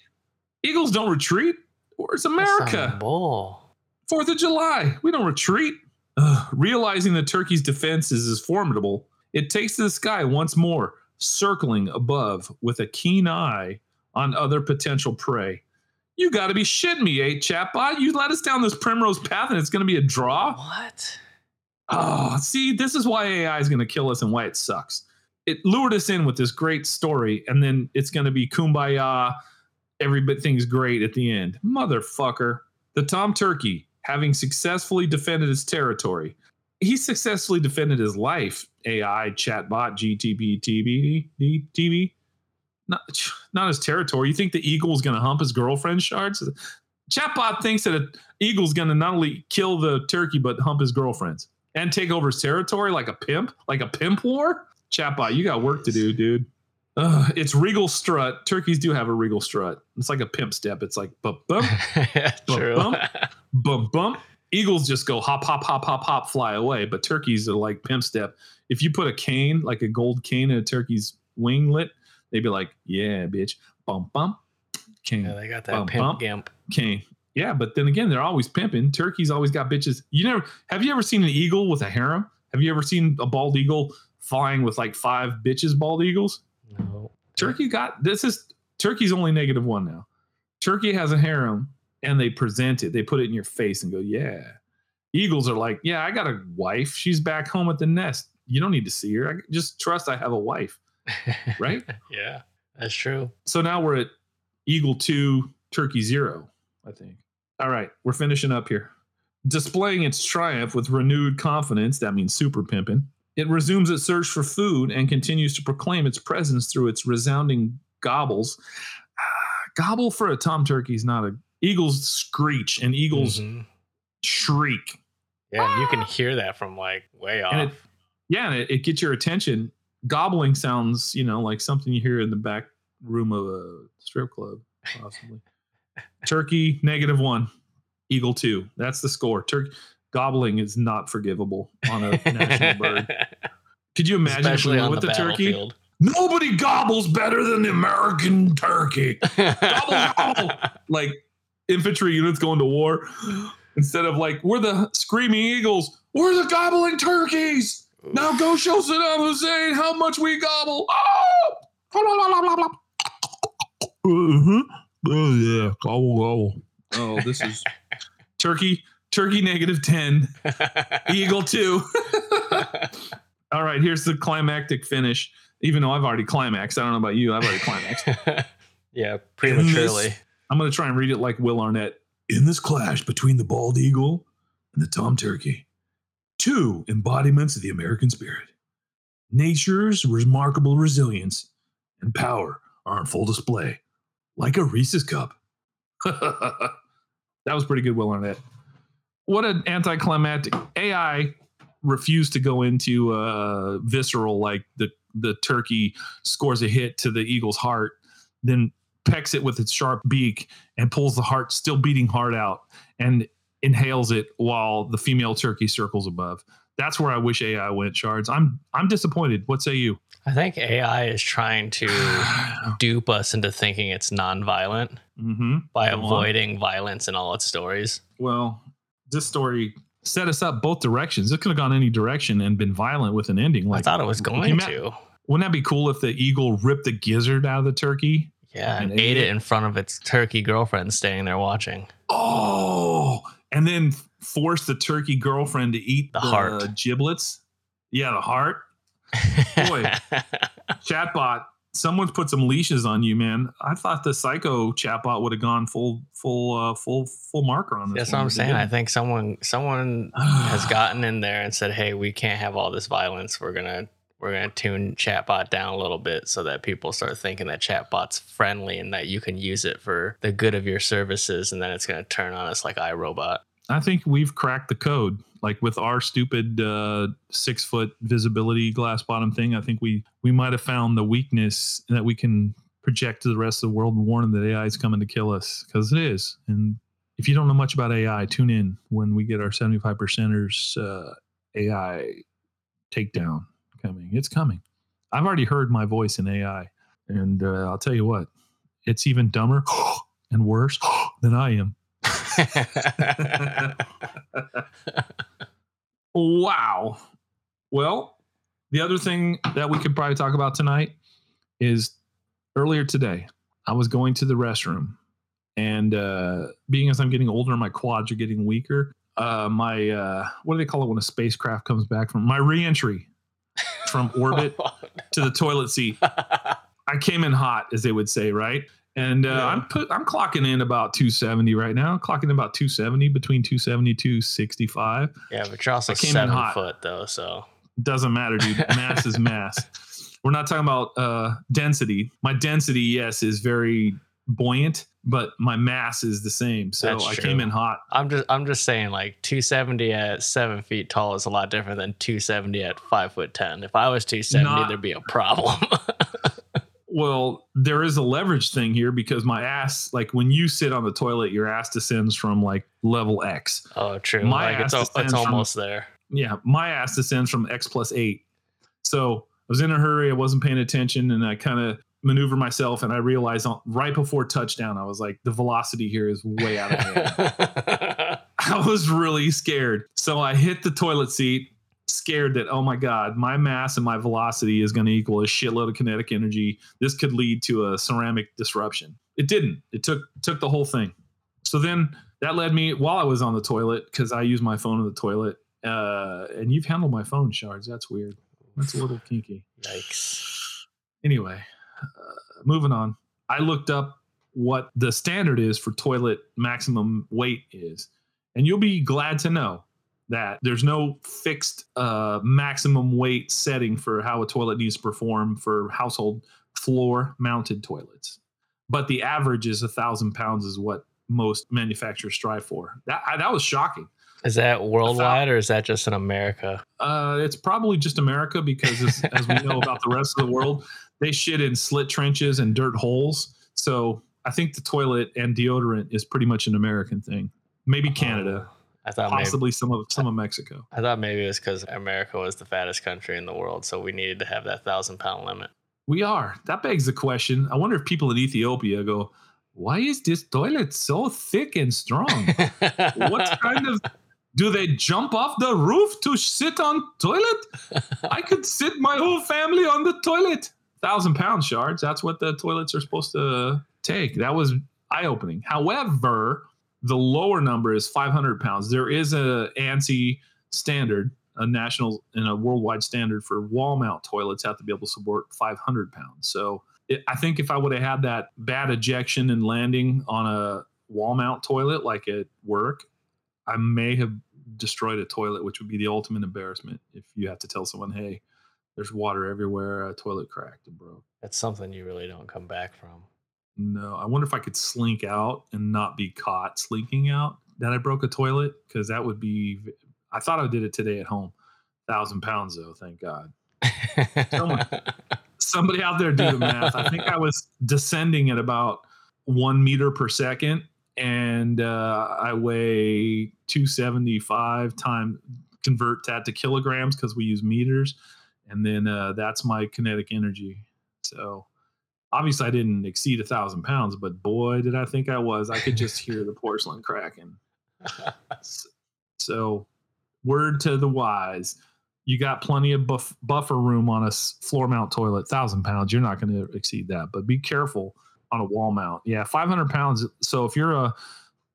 Eagles don't retreat. Where's America? Bull. Fourth of July. We don't retreat. Uh, realizing the turkey's defenses is formidable, it takes to the sky once more, circling above with a keen eye on other potential prey. You got to be shitting me, eh, chatbot? You let us down this primrose path and it's going to be a draw? What? Oh, see, this is why AI is going to kill us and why it sucks. It lured us in with this great story, and then it's going to be kumbaya, everything's great at the end. Motherfucker. The Tom Turkey, having successfully defended his territory, he successfully defended his life. AI, chatbot, GTP, TB, TB. Not, not his territory. You think the eagle is going to hump his girlfriend shards? Chatbot thinks that an eagle's going to not only kill the turkey, but hump his girlfriends and take over his territory like a pimp, like a pimp war. Chatbot, you got work to do, dude. Ugh, it's regal strut. Turkeys do have a regal strut. It's like a pimp step. It's like bump bump True. bump bump bump. Eagles just go hop hop hop hop hop fly away, but turkeys are like pimp step. If you put a cane, like a gold cane, in a turkey's winglet, they'd be like, "Yeah, bitch, bump bump, cane, yeah, they got that Bump, pimp bump. gimp. cane." Yeah, but then again, they're always pimping. Turkeys always got bitches. You never have you ever seen an eagle with a harem? Have you ever seen a bald eagle flying with like five bitches bald eagles? No. Turkey got this is Turkey's only negative one now. Turkey has a harem and they present it. They put it in your face and go, yeah. Eagles are like, yeah, I got a wife. She's back home at the nest. You don't need to see her. I just trust I have a wife, right? yeah, that's true. so now we're at Eagle two, Turkey zero, I think. All right, we're finishing up here. Displaying its triumph with renewed confidence, that means super pimping, it resumes its search for food and continues to proclaim its presence through its resounding gobbles. Gobble for a tom turkey is not a eagles screech and eagles Mhm. shriek. Yeah, and you can hear that from like way off. And it, yeah, and it, it gets your attention. Gobbling sounds, you know, like something you hear in the back room of a strip club, possibly. Turkey negative one, eagle two. That's the score. Turkey gobbling is not forgivable on a national bird. Could you imagine Especially if we on went the with the turkey? Nobody gobbles better than the American turkey. Gobble, gobble. Like infantry units going to war. Instead of like, we're the screaming eagles, we're the gobbling turkeys. Now go show Saddam Hussein how much we gobble. Oh, uh-huh. oh yeah, gobble gobble. Oh, this is turkey. Turkey negative ten. Eagle two. All right, here's the climactic finish. Even though I've already climaxed, I don't know about you. I've already climaxed. yeah, prematurely. I'm going to try and read it like Will Arnett. In this clash between the bald eagle and the tom turkey, two embodiments of the American spirit. Nature's remarkable resilience and power are on full display, like a Reese's cup. that was pretty good, Will Arnett. What an anticlimactic AI refused to go into uh, visceral like the the turkey scores a hit to the eagle's heart, then pecks it with its sharp beak and pulls the heart still beating heart out and inhales it while the female turkey circles above. That's where I wish AI went, Shards. I'm I'm disappointed. What say you? I think AI is trying to dupe us into thinking it's nonviolent mm-hmm. by Go on. avoiding violence in all its stories. Well, this story set us up both directions. It could have gone any direction and been violent with an ending. Like I thought it was going ima- to. Wouldn't that be cool if the eagle ripped the gizzard out of the turkey? Yeah, and ate ate it in front of its turkey girlfriend standing there watching. Oh, and then force the turkey girlfriend to eat The the, heart. giblets. Yeah, the heart. Boy. Chatbot, someone's put some leashes on you, man. I thought the psycho chatbot would have gone full, full, uh, full, full marker on this. That's what I'm saying. I think someone someone has gotten in there and said, "Hey, we can't have all this violence. We're gonna we're gonna tune chatbot down a little bit so that people start thinking that chatbot's friendly and that you can use it for the good of your services, and then it's gonna turn on us like iRobot." I think we've cracked the code. Like with our stupid uh, six foot visibility glass bottom thing, I think we we might have found the weakness that we can project to the rest of the world and warn them that AI is coming to kill us because it is. And if you don't know much about AI, tune in when we get our seventy five percenters uh, AI takedown coming. It's coming. I've already heard my voice in AI, and uh, I'll tell you what, it's even dumber and worse than I am. Wow. Well, the other thing that we could probably talk about tonight is earlier today, I was going to the restroom, and uh, being as I'm getting older, my quads are getting weaker. Uh, my uh, what do they call it when a spacecraft comes back from my reentry from orbit to the toilet seat? I came in hot, as they would say, right? And uh, Yeah. I'm put I'm clocking in about 270 right now. Clocking in about 270 between 270 265. yeah, but you're also I came in seven hot. foot though, so Doesn't matter, dude. Mass is mass. We're not talking about uh, density. My density, yes, is very buoyant, but my mass is the same. So That's I true. came in hot. I'm just I'm just saying like 270 at seven feet tall is a lot different than 270 at five foot ten. If I was 270, Not- there'd be a problem. Well, there is a leverage thing here because my ass, like when you sit on the toilet, your ass descends from like level X. oh, true. My like ass al- it's descends from- almost there. yeah, my ass descends from X plus eight. So I was in a hurry. I wasn't paying attention and I kind of maneuver myself and I realized on, right before touchdown, I was like, the velocity here is way out of hand. I was really scared. So I hit the toilet seat, scared that, oh my God, my mass and my velocity is going to equal a shitload of kinetic energy. This could lead to a ceramic disruption. It didn't. It took took the whole thing. So then that led me while I was on the toilet, because I use my phone in the toilet. Uh, and you've handled my phone shards. That's weird. That's a little kinky. Yikes. Anyway, uh, moving on. I looked up what the standard is for toilet maximum weight is. And you'll be glad to know that there's no fixed uh, maximum weight setting for how a toilet needs to perform for household floor mounted toilets. But the average is a thousand pounds, is what most manufacturers strive for. That, I, that was shocking. Is that worldwide or is that just in America? Uh, it's probably just America because, as, as we know about the rest of the world, they shit in slit trenches and dirt holes. So I think the toilet and deodorant is pretty much an American thing. Maybe uh-huh. Canada, Oh, I thought maybe possibly some of some of Mexico. I thought maybe it was because America was the fattest country in the world, so we needed to have that thousand pound limit. We are. That begs the question. I wonder if people in Ethiopia go, "Why is this toilet so thick and strong? what kind of do they jump off the roof to sit on toilet? I could sit my whole family on the toilet. Thousand pound shards. That's what the toilets are supposed to take. That was eye opening. However, the lower number is 500 pounds. There is a ANSI standard, a national and a worldwide standard for wall mount toilets have to be able to support 500 pounds. So it, I think if I would have had that bad ejection and landing on a wall mount toilet like at work, I may have destroyed a toilet, which would be the ultimate embarrassment if you have to tell someone, hey, there's water everywhere, a toilet cracked and broke. That's something you really don't come back from. No, I wonder if I could slink out and not be caught slinking out that I broke a toilet because that would be. I thought I did it today at home. Thousand pounds though, thank God. Someone- Somebody out there do the math. I think I was descending at about one meter per second, and uh, I weigh 275 times convert that to kilograms because we use meters, and then uh, that's my kinetic energy. So obviously I didn't exceed a thousand pounds, but boy, did I think I was. I could just hear the porcelain cracking. So, word to the wise, you got plenty of buff- buffer room on a floor mount toilet. Thousand pounds, you're not going to exceed that, but be careful on a wall mount. Yeah, 500 pounds. So if you're a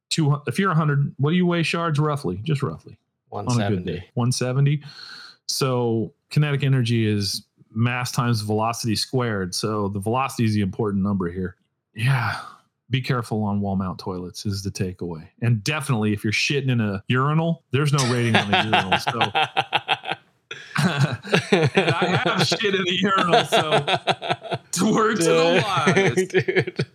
two, if you're a hundred, what do you weigh shards roughly? Just roughly on a good 170. day. 170. So kinetic energy is mass times velocity squared. So the velocity is the important number here. Yeah. Be careful on wall mount toilets is the takeaway. And definitely if you're shitting in a urinal, there's no rating on the urinal. So and I have shit in the urinal, so to word to the wise. Dude.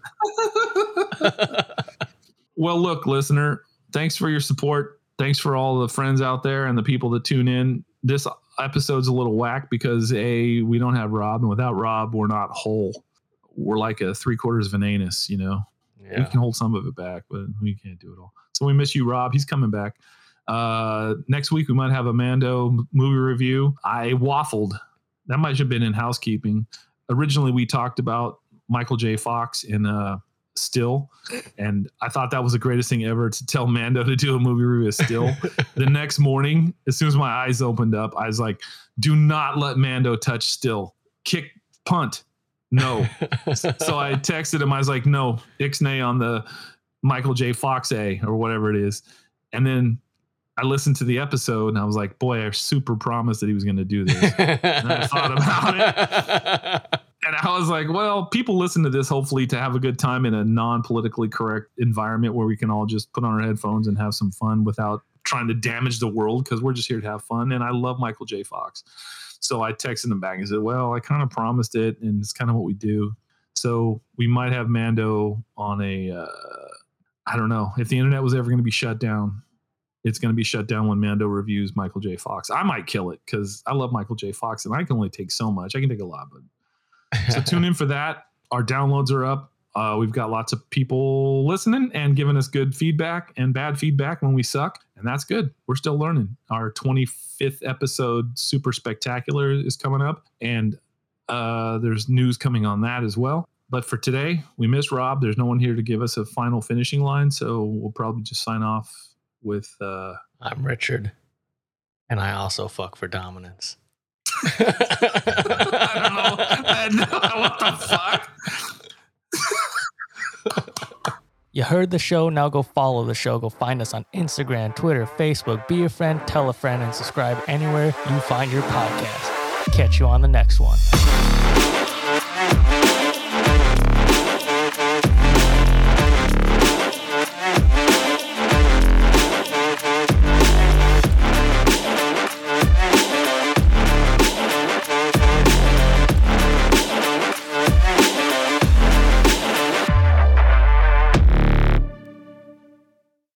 Well, look, listener, thanks for your support. Thanks for all the friends out there and the people that tune in. This episode's a little whack because A, we don't have Rob, and without Rob, we're not whole. We're like a three quarters of an anus, you know. We can hold some of it back, but we can't do it all. So we miss you, Rob. He's coming back. Uh, next week we might have a Mando movie review. I waffled. That might have been in housekeeping. Originally, we talked about Michael J. Fox in uh, Still, and I thought that was the greatest thing ever to tell Mando to do a movie review Still. the next morning, as soon as my eyes opened up, I was like, "Do not let Mando touch Still. Kick, punt, no." so I texted him. I was like, "No, ixnay on the Michael J. Fox A or whatever it is," and then I listened to the episode and I was like, boy, I super promised that he was going to do this. and I thought about it. I was like, well, people listen to this hopefully to have a good time in a non politically correct environment where we can all just put on our headphones and have some fun without trying to damage the world because we're just here to have fun. And I love Michael J. Fox. So I texted him back and said, well, I kind of promised it and it's kind of what we do. So we might have Mando on a, uh, I don't know if the internet was ever going to be shut down it's going to be shut down when Mando reviews Michael J. Fox. I might kill it because I love Michael J. Fox and I can only take so much. I can take a lot, but so tune in for that. Our downloads are up. Uh, we've got lots of people listening and giving us good feedback and bad feedback when we suck, and that's good. We're still learning. Our 25th episode, super spectacular, is coming up, and uh, there's news coming on that as well. But for today, we miss Rob. There's no one here to give us a final finishing line, so we'll probably just sign off with uh I'm Richard, and I also fuck for dominance. I don't know. what the fuck? you heard the show. Now go follow the show. Go find us on Instagram, Twitter, Facebook. Be a friend, tell a friend, and subscribe anywhere you find your podcast. Catch you on the next one.